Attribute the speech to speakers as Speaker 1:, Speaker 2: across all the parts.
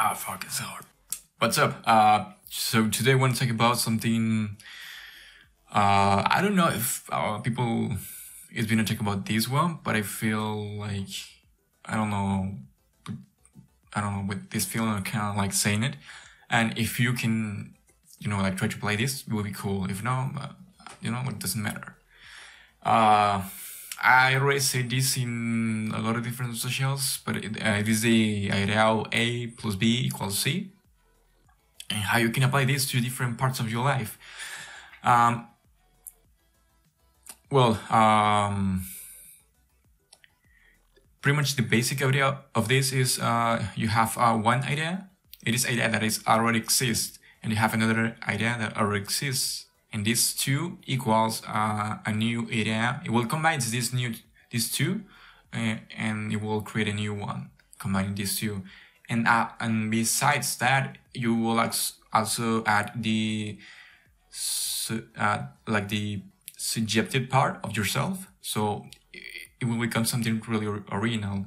Speaker 1: Ah, fuck, it's hard. What's up? Uh, so today I want to talk about something. Uh, I don't know if uh, people is to talk about this one, but I feel like I don't know. I don't know with this feeling of kind of like saying it, and if you can, you know, like try to play this, it will be cool. If no, uh, you know, it doesn't matter. Uh, I already said this in a lot of different socials, but it, uh, it is the idea A plus B equals C, and how you can apply this to different parts of your life. Um, well, um, pretty much the basic idea of this is uh, you have uh, one idea, it is idea that is already exists, and you have another idea that already exists and these two equals uh, a new area. It will combine these new these two, uh, and it will create a new one combining these two. And uh, and besides that, you will also add the uh, like the subjective part of yourself. So it will become something really original.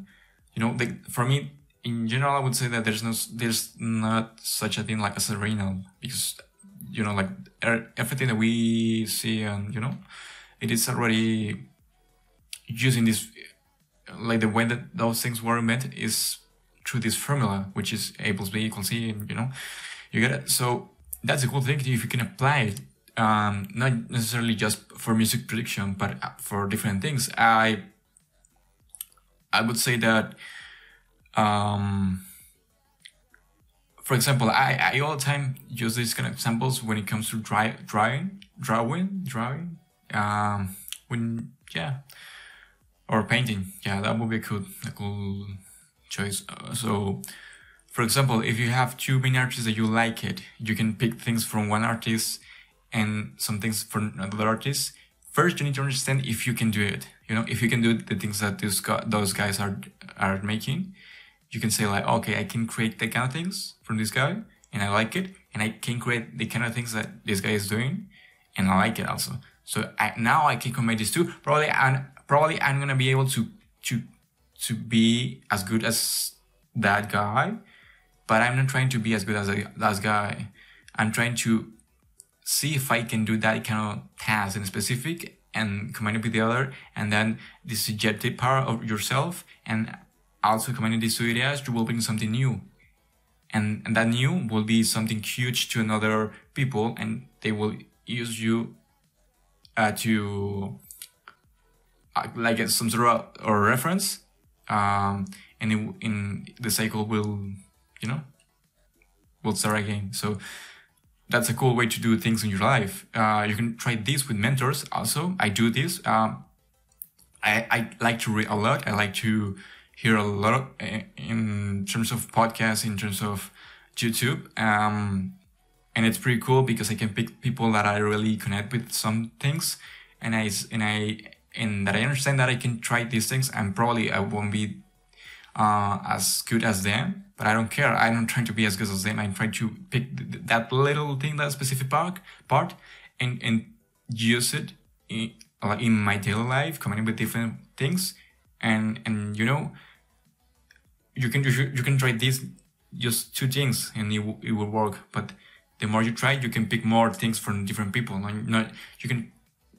Speaker 1: You know, like for me, in general, I would say that there's no there's not such a thing like a original because you know like er, everything that we see and you know it is already using this like the way that those things were meant is through this formula which is a plus b equals c and you know you get it. So that's a cool thing if you can apply it um, not necessarily just for music production but for different things. I i would say that um for example, I, I all the time use these kind of examples when it comes to dry, drawing, drawing, drawing, um, when, yeah, or painting. Yeah, that would be a cool, a cool choice. Uh, so, for example, if you have two main artists that you like it, you can pick things from one artist and some things from another artist. First, you need to understand if you can do it. You know, if you can do the things that those, those guys are, are making you can say like, okay, I can create the kind of things from this guy and I like it. And I can create the kind of things that this guy is doing and I like it also. So I, now I can combine these two. Probably, I'm, probably I'm to be able to, to, to be as good as that guy, but I'm not trying to be as good as that guy. I'm trying to see if I can do that kind of task in specific and combine it with the other, and then the subjective part of yourself and also combining these two ideas, you will bring something new. And, and that new will be something huge to another people and they will use you uh, to uh, like some sort of or reference um, and in, in the cycle will you know will start again. So that's a cool way to do things in your life. Uh, you can try this with mentors also. I do this. Um, I, I like to read a lot. I like to hear a lot of, in terms of podcasts, in terms of YouTube. Um, and it's pretty cool because I can pick people that I really connect with some things, and I and I and that I understand that I can try these things, and probably I won't be uh, as good as them, but I don't care. I'm not trying to be as good as them. I'm trying to pick th- that little thing, that specific part, part, and and use it in, in my daily life, coming with different things, and and you know you can you, you can try this just two things and it, it will work. But the more you try you can pick more things from different people. Not you can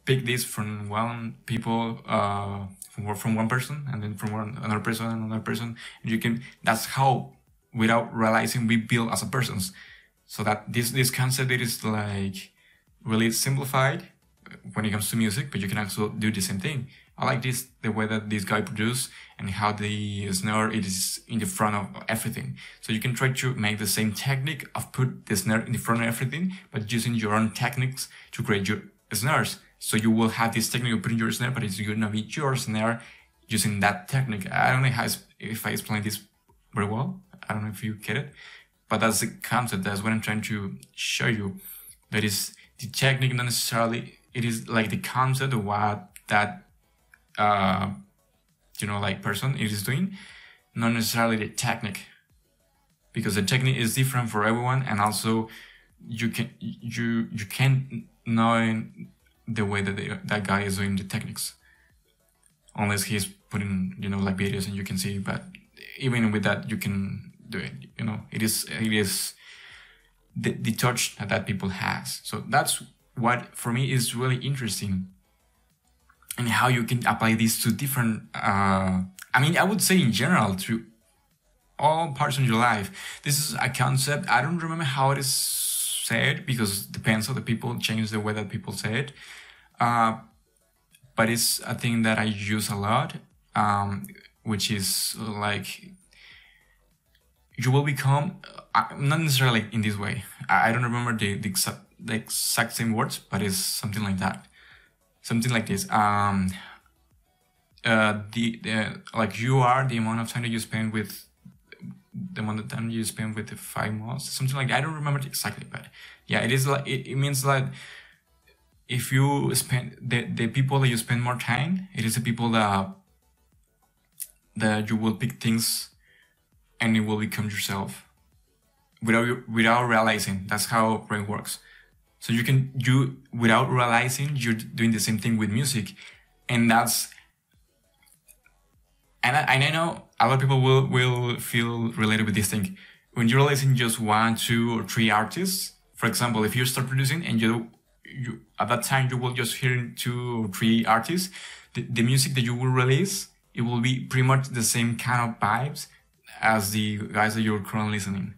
Speaker 1: pick this from one people uh from, from one person and then from one another person and another person. And you can that's how without realizing we build as a persons. So that this this concept it is like really simplified when it comes to music but you can also do the same thing I like this the way that this guy produced and how the snare is in the front of everything. So you can try to make the same technique of put the snare in the front of everything, but using your own techniques to create your snares. So you will have this technique of putting your snare, but it's gonna be your snare using that technique. I don't know how, if I explain this very well. I don't know if you get it, but that's the concept. That's what I'm trying to show you. That is the technique, not necessarily. It is like the concept of what that uh, you know, like person it is doing, not necessarily the technique, because the technique is different for everyone, and also you can you you can't know the way that they, that guy is doing the techniques, unless he's putting you know like videos and you can see. But even with that, you can do it. You know, it is it is the, the touch that people has. So that's what for me is really interesting and how you can apply this to different uh, i mean i would say in general to all parts of your life. This is a concept i don't remember how it is said because it depends on the people change the way that people say it. Uh, but it's a thing that i use a lot um, which is like you will become uh, not necessarily in this way. I, don't remember the, the exact the exact same words, but it's something like that. Something like this. Um, uh, the, the like you are the amount of time that you spend with the amount of time you spend with the five months, something like that. I don't remember exactly, but yeah, it is like it, it means like if you spend the the people that you spend more time, it is the people that that you will pick things and it will become yourself without without realizing. That's how brain works. So you can you without realizing you're doing the same thing with music, and that's and I, and I know a lot of people will will feel related with this thing. When you're releasing just one, two, or three artists, for example, if you start producing and you you at that time you will just hear two or three artists, the, the music that you will release it will be pretty much the same kind of vibes as the guys that you're currently listening.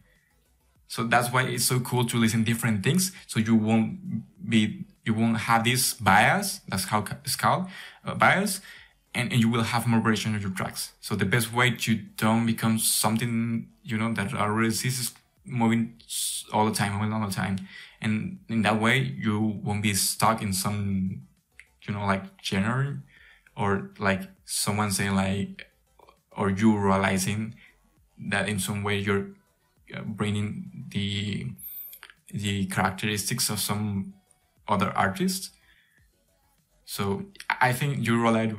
Speaker 1: So that's why it's so cool to listen different things. So you won't be, you won't have this bias. That's how it's called, uh, bias. And, and you will have more variation of your tracks. So the best way to don't become something, you know, that already is moving all the time, moving all the time. And in that way, you won't be stuck in some, you know, like genre or like someone saying like, or you realizing that in some way you're Uh, bringing the the characteristics of some other artists. So I think you relate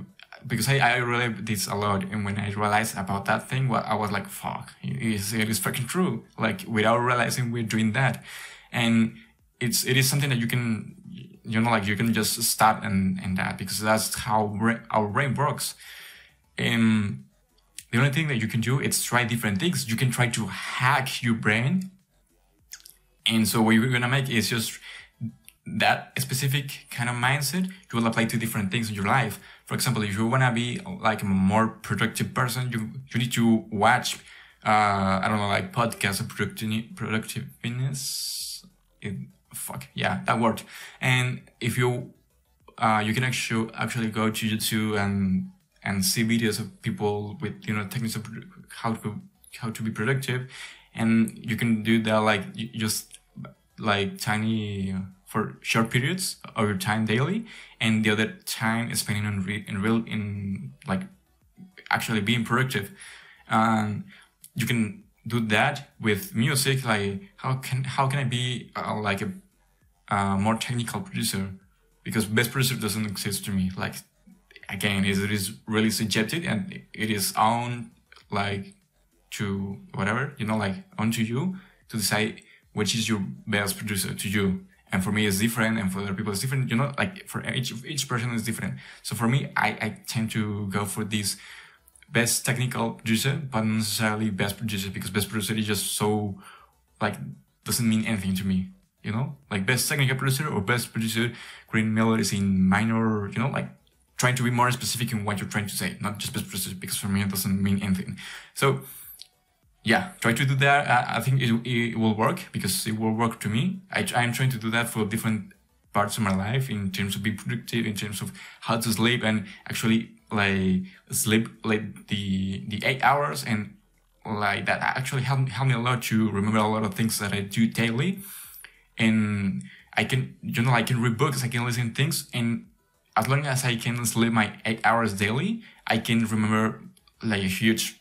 Speaker 1: because I, I relate this a lot, and when I realized about that thing, well, I was like, "Fuck, it is it is fucking true." Like without realizing we're doing that, and it's it is something that you can you know like you can just start and and that because that's how our brain works. And the only thing that you can do is try different things. You can try to hack your brain. And so what you're gonna make is just that specific kind of mindset you will apply to different things in your life. For example, if you wanna be like a more productive person, you you need to watch uh, I don't know, like podcasts of productive productiveness. It, fuck yeah, that word. And if you uh, you can actually actually go to YouTube and and see videos of people with you know techniques of how to how to be productive. And you can do that like just like tiny for short periods of your time daily. And the other time is spending on re- in real in like actually being productive. And you can do that with music like how can how can i be uh, like a uh, more technical producer? Because best producer doesn't exist to me like again it is really subjective and it is on like to whatever you know like onto you to decide which is your best producer to you. And for me it's different and for other people it's different you know like for each each person is different. So for me i i tend to go for this best technical producer but not necessarily best producer because best producer is just so like doesn't mean anything to me you know? Like best technical producer or best producer creating melodies in minor you know like trying to be more specific in what you're trying to say, not just specific, because for me it doesn't mean anything. So yeah, try to do that. I, I think it, it will work because it will work to me. I, I'm trying to do that for different parts of my life in terms of being productive, in terms of how to sleep and actually like sleep like the, the eight hours and like that actually helped, helped me a lot to remember a lot of things that I do daily. And I can, you know, I can read books, I can listen to things and as long as I can sleep my eight hours daily, I can remember like a huge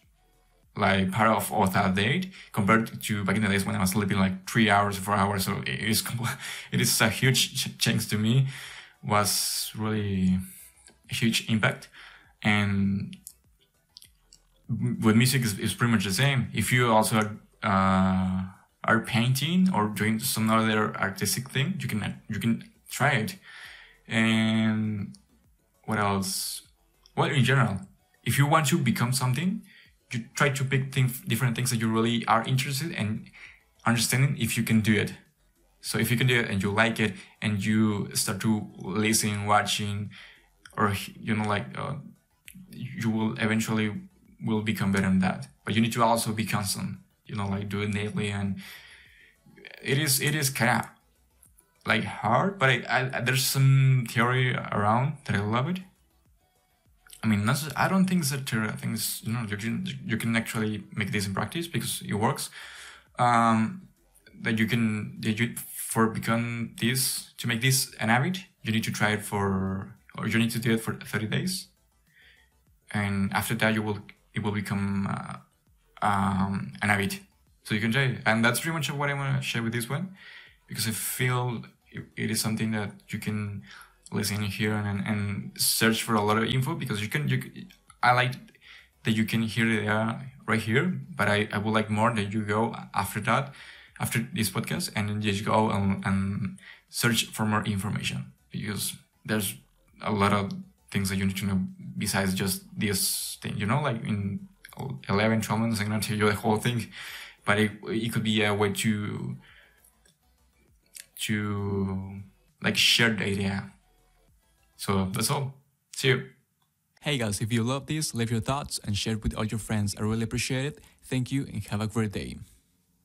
Speaker 1: like part of, of that day compared to back in the days when I was sleeping like three hours, four hours. So it is it is a huge change to me. Was really a huge impact, and with music is, is pretty much the same. If you also uh, are painting or doing some other artistic thing, you can you can try it. And what else? Well, in general, if you want to become something, you try to pick things, different things that you really are interested in understanding if you can do it. So if you can do it and you like it and you start to listen, watching, or you know like uh, you will eventually will become better in that. But you need to also be constant. You know, like do it daily, and it is it is kind of like hard. But I, I, there's some theory around that I love it. I mean, that's, I don't think it's a theory. I think you know you can you can actually make this in practice because it works. Um, that you can that you for become this to make this an habit, you need to try it for or you need to do it for 30 days and after that you will it will become uh, um, an habit so you can try it. and that's pretty much what i want to share with this one because i feel it is something that you can listen here and, and search for a lot of info because you can you i like that you can hear it right here but I, I would like more that you go after that after this podcast and just go and, and search for more information because there's a lot of things that you need to know besides just this thing, you know, like in 11, 12 months, I'm to tell you the whole thing, but it, it could be a way to, to like share the idea. So that's all. See you.
Speaker 2: Hey guys, if you love this, leave your thoughts and share it with all your friends. I really appreciate it. Thank you and have a great day.